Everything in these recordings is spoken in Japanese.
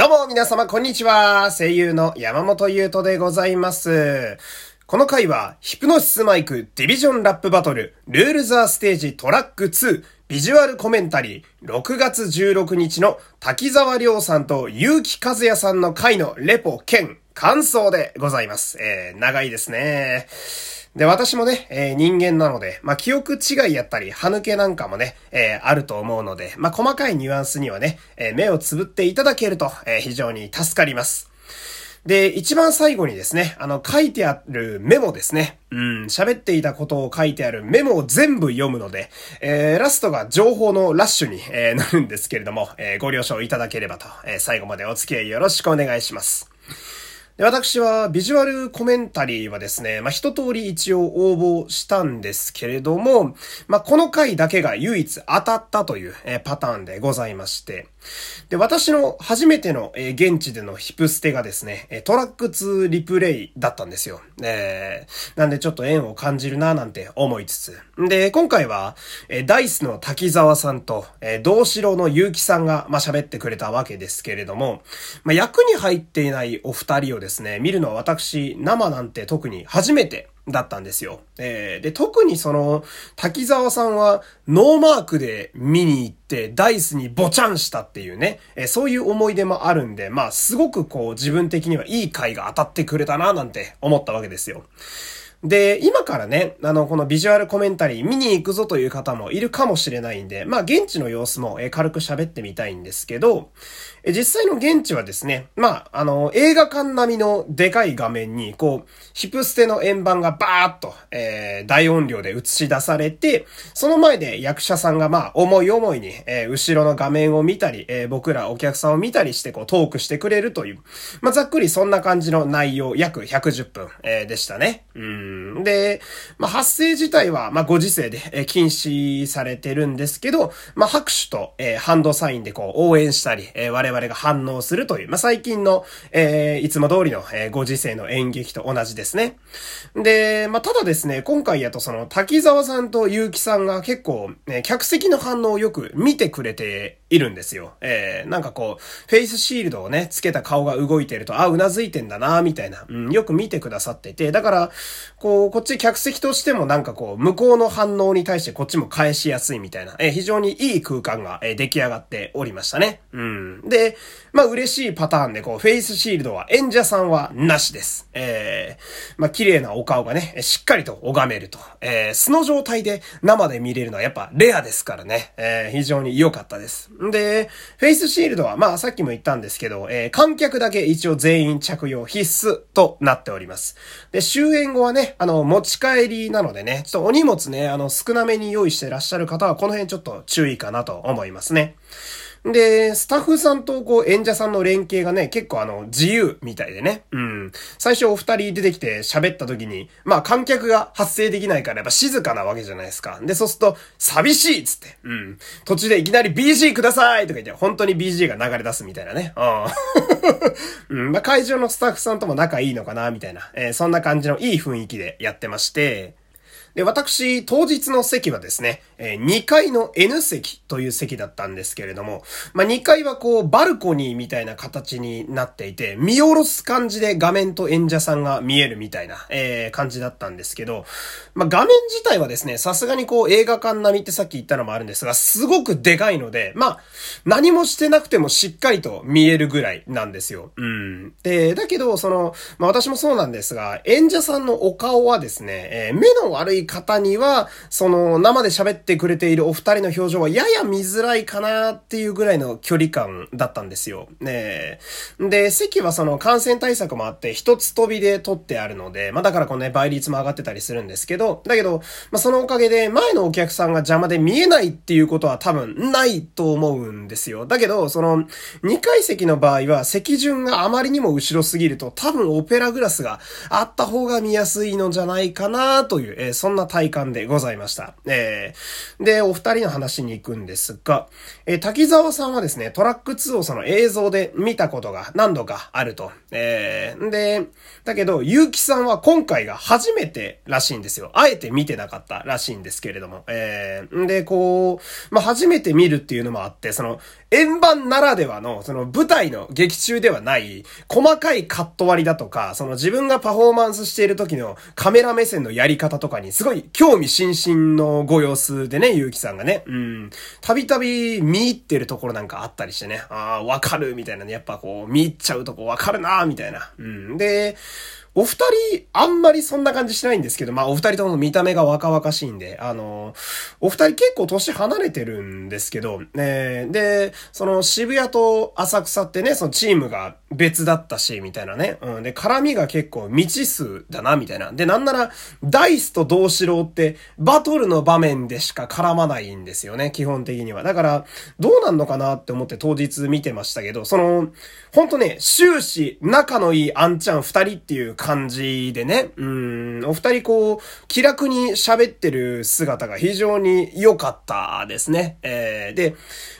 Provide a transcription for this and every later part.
どうも皆様こんにちは。声優の山本優斗でございます。この回は、ヒプノシスマイクディビジョンラップバトル、ルールザーステージトラック2、ビジュアルコメンタリー、6月16日の滝沢亮さんと結城和也さんの回のレポ兼感想でございます。えー、長いですね。で、私もね、えー人間なので、まあ、記憶違いやったり、歯抜けなんかもね、えーあると思うので、まあ、細かいニュアンスにはね、えー目をつぶっていただけると、え非常に助かります。で、一番最後にですね、あの、書いてあるメモですね。うん、喋っていたことを書いてあるメモを全部読むので、えー、ラストが情報のラッシュに、えーなるんですけれども、えーご了承いただければと、え最後までお付き合いよろしくお願いします。で私はビジュアルコメンタリーはですね、まあ、一通り一応応募したんですけれども、まあ、この回だけが唯一当たったという、えパターンでございまして、で、私の初めての、え現地でのヒプステがですね、トラック2リプレイだったんですよ。えーなんでちょっと縁を感じるななんて思いつつ。で、今回は、えダイスの滝沢さんと、えー、同志郎の結城さんが、まあ、喋ってくれたわけですけれども、まあ、役に入っていないお二人をですね、見るのは私、生なんて特に初めてだったんですよ。えーで、特にその、滝沢さんは、ノーマークで見に行って、ダイスにボチャンしたっていうね、えーそういう思い出もあるんで、まあ、すごくこう、自分的にはいい回が当たってくれたな、なんて思ったわけですよ。で、今からね、あの、このビジュアルコメンタリー見に行くぞという方もいるかもしれないんで、まあ、現地の様子もえー軽く喋ってみたいんですけど、えー実際の現地はですね、まあ、あの、映画館並みのでかい画面に、こう、ヒプステの円盤がバーッと、えー大音量で映し出されて、その前で役者さんがまあ、思い思いに、えー後ろの画面を見たり、えー僕らお客さんを見たりして、こう、トークしてくれるという、まあ、ざっくりそんな感じの内容、約110分、えーでしたね。うん。で、まあ、発声自体は、まあ、ご時世で、えー禁止されてるんですけど、まあ、拍手と、えーハンドサインでこう、応援したり、えー我々が反応するという、まあ、最近の、えーいつも通りの、えーご時世の演劇と同じですね。で、まあ、ただですね、今回やとその、滝沢さんと結城さんが結構、ね、客席の反応をよく見てくれているんですよ。えーなんかこう、フェイスシールドをね、つけた顔が動いてると、あ、うなずいてんだな、みたいな、うん、よく見てくださってて、だから、こう、こっち客席としてもなんかこう、向こうの反応に対してこっちも返しやすいみたいな、えー非常にいい空間が、えー出来上がっておりましたね。うん。で、まあ嬉しいパターンでこう、フェイスシールドは演者さんはなしです。えーまあ綺麗なお顔がね、しっかりと拝めると。えー素の状態で生で見れるのはやっぱレアですからね。えー非常に良かったです。で、フェイスシールドはまあさっきも言ったんですけど、えー観客だけ一応全員着用必須となっております。で、終演後はね、あの、持ち帰りなのでね、ちょっとお荷物ね、あの、少なめに用意してらっしゃる方はこの辺ちょっと注意かなと思いますね。で、スタッフさんとこう演者さんの連携がね、結構あの、自由みたいでね。うん。最初お二人出てきて喋った時に、まあ観客が発声できないからやっぱ静かなわけじゃないですか。で、そうすると、寂しいっつって。うん。途中でいきなり BG くださいとか言って、本当に BG が流れ出すみたいなね。うん。うん。まあ会場のスタッフさんとも仲いいのかなみたいな。えーそんな感じのいい雰囲気でやってまして、で、私、当日の席はですね、え2階の N 席という席だったんですけれども、まあ、2階はこう、バルコニーみたいな形になっていて、見下ろす感じで画面と演者さんが見えるみたいな、えー感じだったんですけど、まあ、画面自体はですね、さすがにこう、映画館並みってさっき言ったのもあるんですが、すごくでかいので、まあ、何もしてなくてもしっかりと見えるぐらいなんですよ。うん。で、だけど、その、まあ、私もそうなんですが、演者さんのお顔はですね、えー目の悪い方には、その、生で喋ってくれているお二人の表情はやや見づらいかなっていうぐらいの距離感だったんですよ。ねで、席はその感染対策もあって、一つ飛びで取ってあるので、まあだからこのね、倍率も上がってたりするんですけど、だけど、まあそのおかげで前のお客さんが邪魔で見えないっていうことは多分ないと思うんですよ。だけど、その、2階席の場合は席順があまりにも後ろすぎると多分オペラグラスがあった方が見やすいのじゃないかなという、えーそんな体感でございました。えーで、お二人の話に行くんですが、えー滝沢さんはですね、トラック2をその映像で見たことが何度かあると。えーで、だけど、結城さんは今回が初めてらしいんですよ。あえて見てなかったらしいんですけれども。えーで、こう、まあ、初めて見るっていうのもあって、その、円盤ならではの、その舞台の劇中ではない、細かいカット割りだとか、その自分がパフォーマンスしている時のカメラ目線のやり方とかに、すごい興味津々のご様子でね、ゆうきさんがね、うん、たびたび見入ってるところなんかあったりしてね、ああ、わかる、みたいなね、やっぱこう、見入っちゃうとこわかるなみたいな。うん。で、お二人、あんまりそんな感じしないんですけど、まあお二人とも見た目が若々しいんで、あの、お二人結構年離れてるんですけど、え、で、その渋谷と浅草ってね、そのチームが別だったし、みたいなね。うん。で、絡みが結構未知数だな、みたいな。で、なんなら、ダイスと同志郎って、バトルの場面でしか絡まないんですよね、基本的には。だから、どうなんのかなって思って当日見てましたけど、その、ほんとね、終始、仲のいいアンちゃん二人っていう感じでね、うん、お二人こう、気楽に喋ってる姿が非常に良かったですね。えー、で、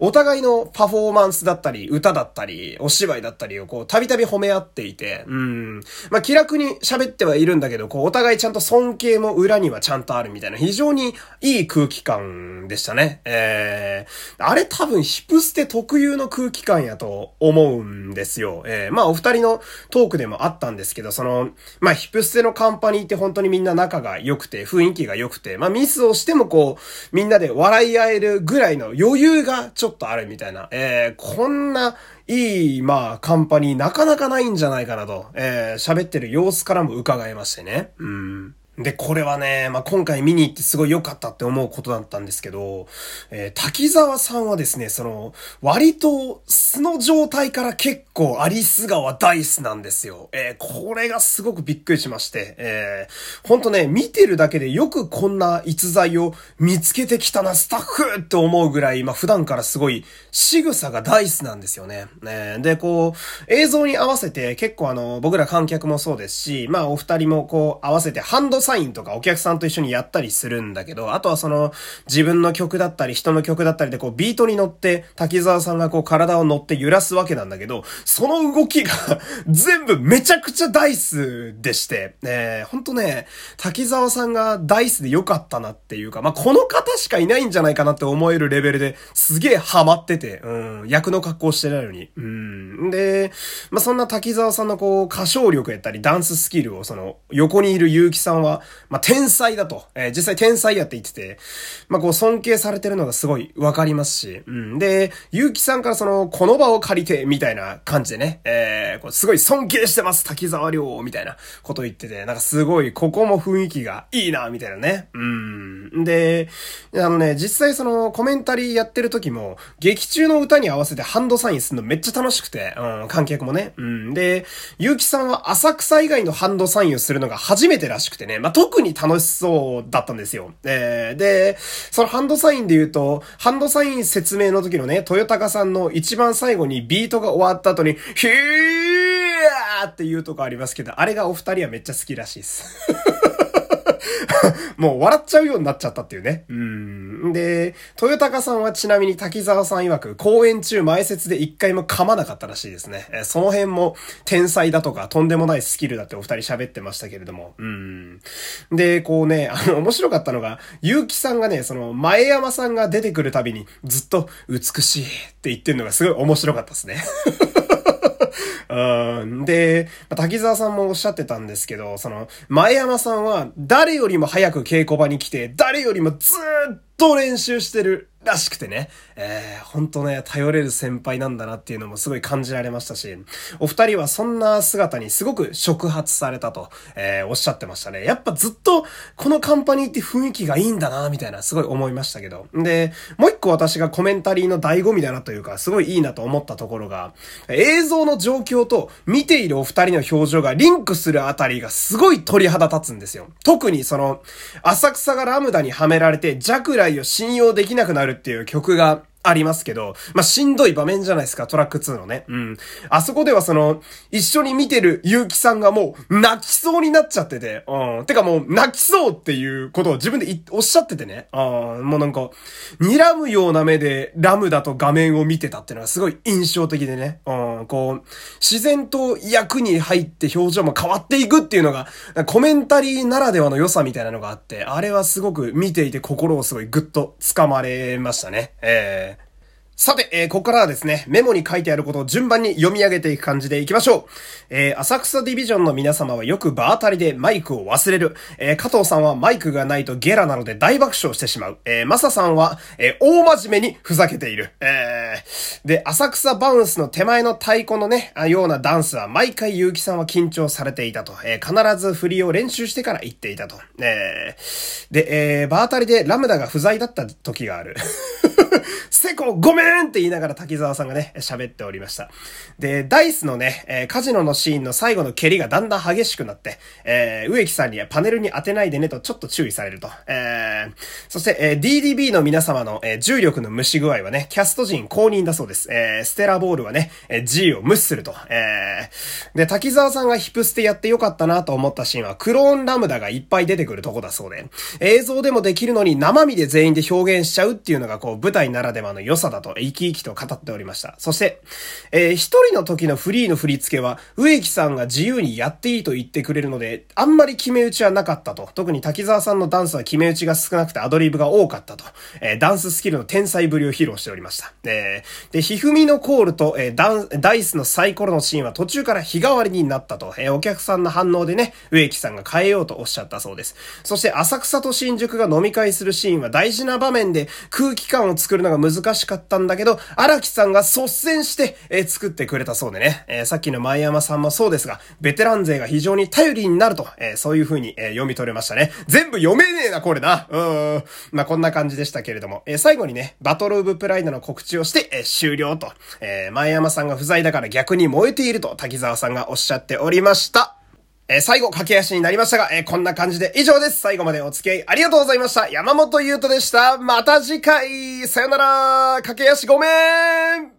お互いのパフォーマンスだったり、歌だったり、お芝居だったりをこう、たびたび褒め合っていて、うん。まあ、気楽に喋ってはいるんだけど、こう、お互いちゃんと尊敬も裏にはちゃんとあるみたいな、非常にいい空気感でしたね。えー、あれ多分ヒプステ特有の空気感やと思うんですよ。えー、まあ、お二人のトークでもあったんですけど、その、まあ、ヒプステのカンパニーって本当にみんな仲が良くて、雰囲気が良くて、まあ、ミスをしてもこう、みんなで笑い合えるぐらいの余裕がちょっとあるみたいな、えー、こんないい、まあ、カンパニーなかなかないんじゃないかなと、えー、喋ってる様子からも伺えましてね。うん。で、これはね、まあ、今回見に行ってすごい良かったって思うことだったんですけど、えー、滝沢さんはですね、その、割と素の状態から結構アリス川ダイスなんですよ。えー、これがすごくびっくりしまして、えー、ほんとね、見てるだけでよくこんな逸材を見つけてきたな、スタッフって思うぐらい、まあ、普段からすごい仕草がダイスなんですよね。ねで、こう、映像に合わせて結構あの、僕ら観客もそうですし、まあ、お二人もこう、合わせてハンドサインとかお客さんと一緒にやったりするんだけど、あとはその自分の曲だったり人の曲だったりでこうビートに乗って滝沢さんがこう体を乗って揺らすわけなんだけど、その動きが 全部めちゃくちゃダイスでして、えー、ほんとね、滝沢さんがダイスで良かったなっていうか、まあ、この方しかいないんじゃないかなって思えるレベルですげえハマってて、うん、役の格好してないのに。うん。で、まあ、そんな滝沢さんのこう歌唱力やったりダンススキルをその横にいる結城さんは、まあ、天才だと、えー、実際天才やって言ってて、まあ、こう尊敬されてるのがすごいわかりますし、うん。で、ゆうきさんからその、この場を借りて、みたいな感じでね、えー、こうすごい尊敬してます、滝沢亮、みたいなこと言ってて、なんかすごい、ここも雰囲気がいいな、みたいなね。うん。で、あのね、実際その、コメンタリーやってる時も、劇中の歌に合わせてハンドサインするのめっちゃ楽しくて、うん、観客もね。うん。で、ゆうきさんは浅草以外のハンドサインをするのが初めてらしくてね、まあ、特に楽しそうだったんですよ。えー、で、そのハンドサインで言うと、ハンドサイン説明の時のね、豊高さんの一番最後にビートが終わった後に、ヒーっていうとこありますけど、あれがお二人はめっちゃ好きらしいです。もう笑っちゃうようになっちゃったっていうね。うん。で、豊高さんはちなみに滝沢さん曰く、公演中前説で一回も噛まなかったらしいですね。えその辺も天才だとかとんでもないスキルだってお二人喋ってましたけれども。うん。で、こうね、あの、面白かったのが、結城さんがね、その、前山さんが出てくるたびに、ずっと、美しいって言ってるのがすごい面白かったですね。うん。で、滝沢さんもおっしゃってたんですけど、その、前山さんは誰よりも早く稽古場に来て、誰よりもずーっと練習してる。らしくてね。えー、ほんとね、頼れる先輩なんだなっていうのもすごい感じられましたし、お二人はそんな姿にすごく触発されたと、えー、おっしゃってましたね。やっぱずっと、このカンパニーって雰囲気がいいんだな、みたいな、すごい思いましたけど。で、もう一個私がコメンタリーの醍醐味だなというか、すごいいいなと思ったところが、映像の状況と見ているお二人の表情がリンクするあたりがすごい鳥肌立つんですよ。特にその、浅草がラムダにはめられて、ジャクライを信用できなくなるっていう曲がありますけど、まあ、しんどい場面じゃないですか、トラック2のね。うん。あそこではその、一緒に見てる結城さんがもう、泣きそうになっちゃってて、うん。てかもう、泣きそうっていうことを自分でおっしゃっててね。うん。もうなんか、睨むような目でラムダと画面を見てたっていうのはすごい印象的でね。うん。こう、自然と役に入って表情も変わっていくっていうのが、コメンタリーならではの良さみたいなのがあって、あれはすごく見ていて心をすごいぐっと掴まれましたね。ええーさて、えー、ここからはですね、メモに書いてあることを順番に読み上げていく感じでいきましょう。えー、浅草ディビジョンの皆様はよく場当たりでマイクを忘れる。えー、加藤さんはマイクがないとゲラなので大爆笑してしまう。えー、マサさんは、えー、大真面目にふざけている。えー、で、浅草バウンスの手前の太鼓のね、ようなダンスは毎回結城さんは緊張されていたと。えー、必ず振りを練習してから言っていたと。えー、で、えー、場当たりでラムダが不在だった時がある。セコごめんって言いながら滝沢さんがね、喋っておりました。で、ダイスのね、えー、カジノのシーンの最後の蹴りがだんだん激しくなって、えー、植木さんにはパネルに当てないでねとちょっと注意されると。えー、そして、えー、DDB の皆様の、えー、重力の蒸し具合はね、キャスト陣公認だそうです。えー、ステラボールはね、えー、G を無視すると。えー、で、滝沢さんがヒプステやってよかったなと思ったシーンは、クローンラムダがいっぱい出てくるとこだそうで、映像でもできるのに生身で全員で表現しちゃうっていうのがこう、舞台ならではの良さだと生き生きと語っておりました。そして、えー、一人の時のフリーの振り付けは、植木さんが自由にやっていいと言ってくれるので、あんまり決め打ちはなかったと。特に滝沢さんのダンスは決め打ちが少なくてアドリブが多かったと。えー、ダンススキルの天才ぶりを披露しておりました。えー、で、ひふみのコールと、えー、ダン、ダイスのサイコロのシーンは途中から日替わりになったと。えー、お客さんの反応でね、植木さんが変えようとおっしゃったそうです。そして、浅草と新宿が飲み会するシーンは大事な場面で空気感を作るのが難しかったんんだけど、荒木さんが率先して、えー、作ってくれたそうでね、えー、さっきの前山さんもそうですが、ベテラン勢が非常に頼りになると、えー、そういう風に、え読み取れましたね。全部読めねえな、これな。うん。まあ、こんな感じでしたけれども、え最後にね、バトルオブプライドの告知をして、え終了と、え前山さんが不在だから逆に燃えていると滝沢さんがおっしゃっておりました。えー、最後、駆け足になりましたが、えー、こんな感じで以上です。最後までお付き合いありがとうございました。山本優斗でした。また次回、さよなら、駆け足ごめん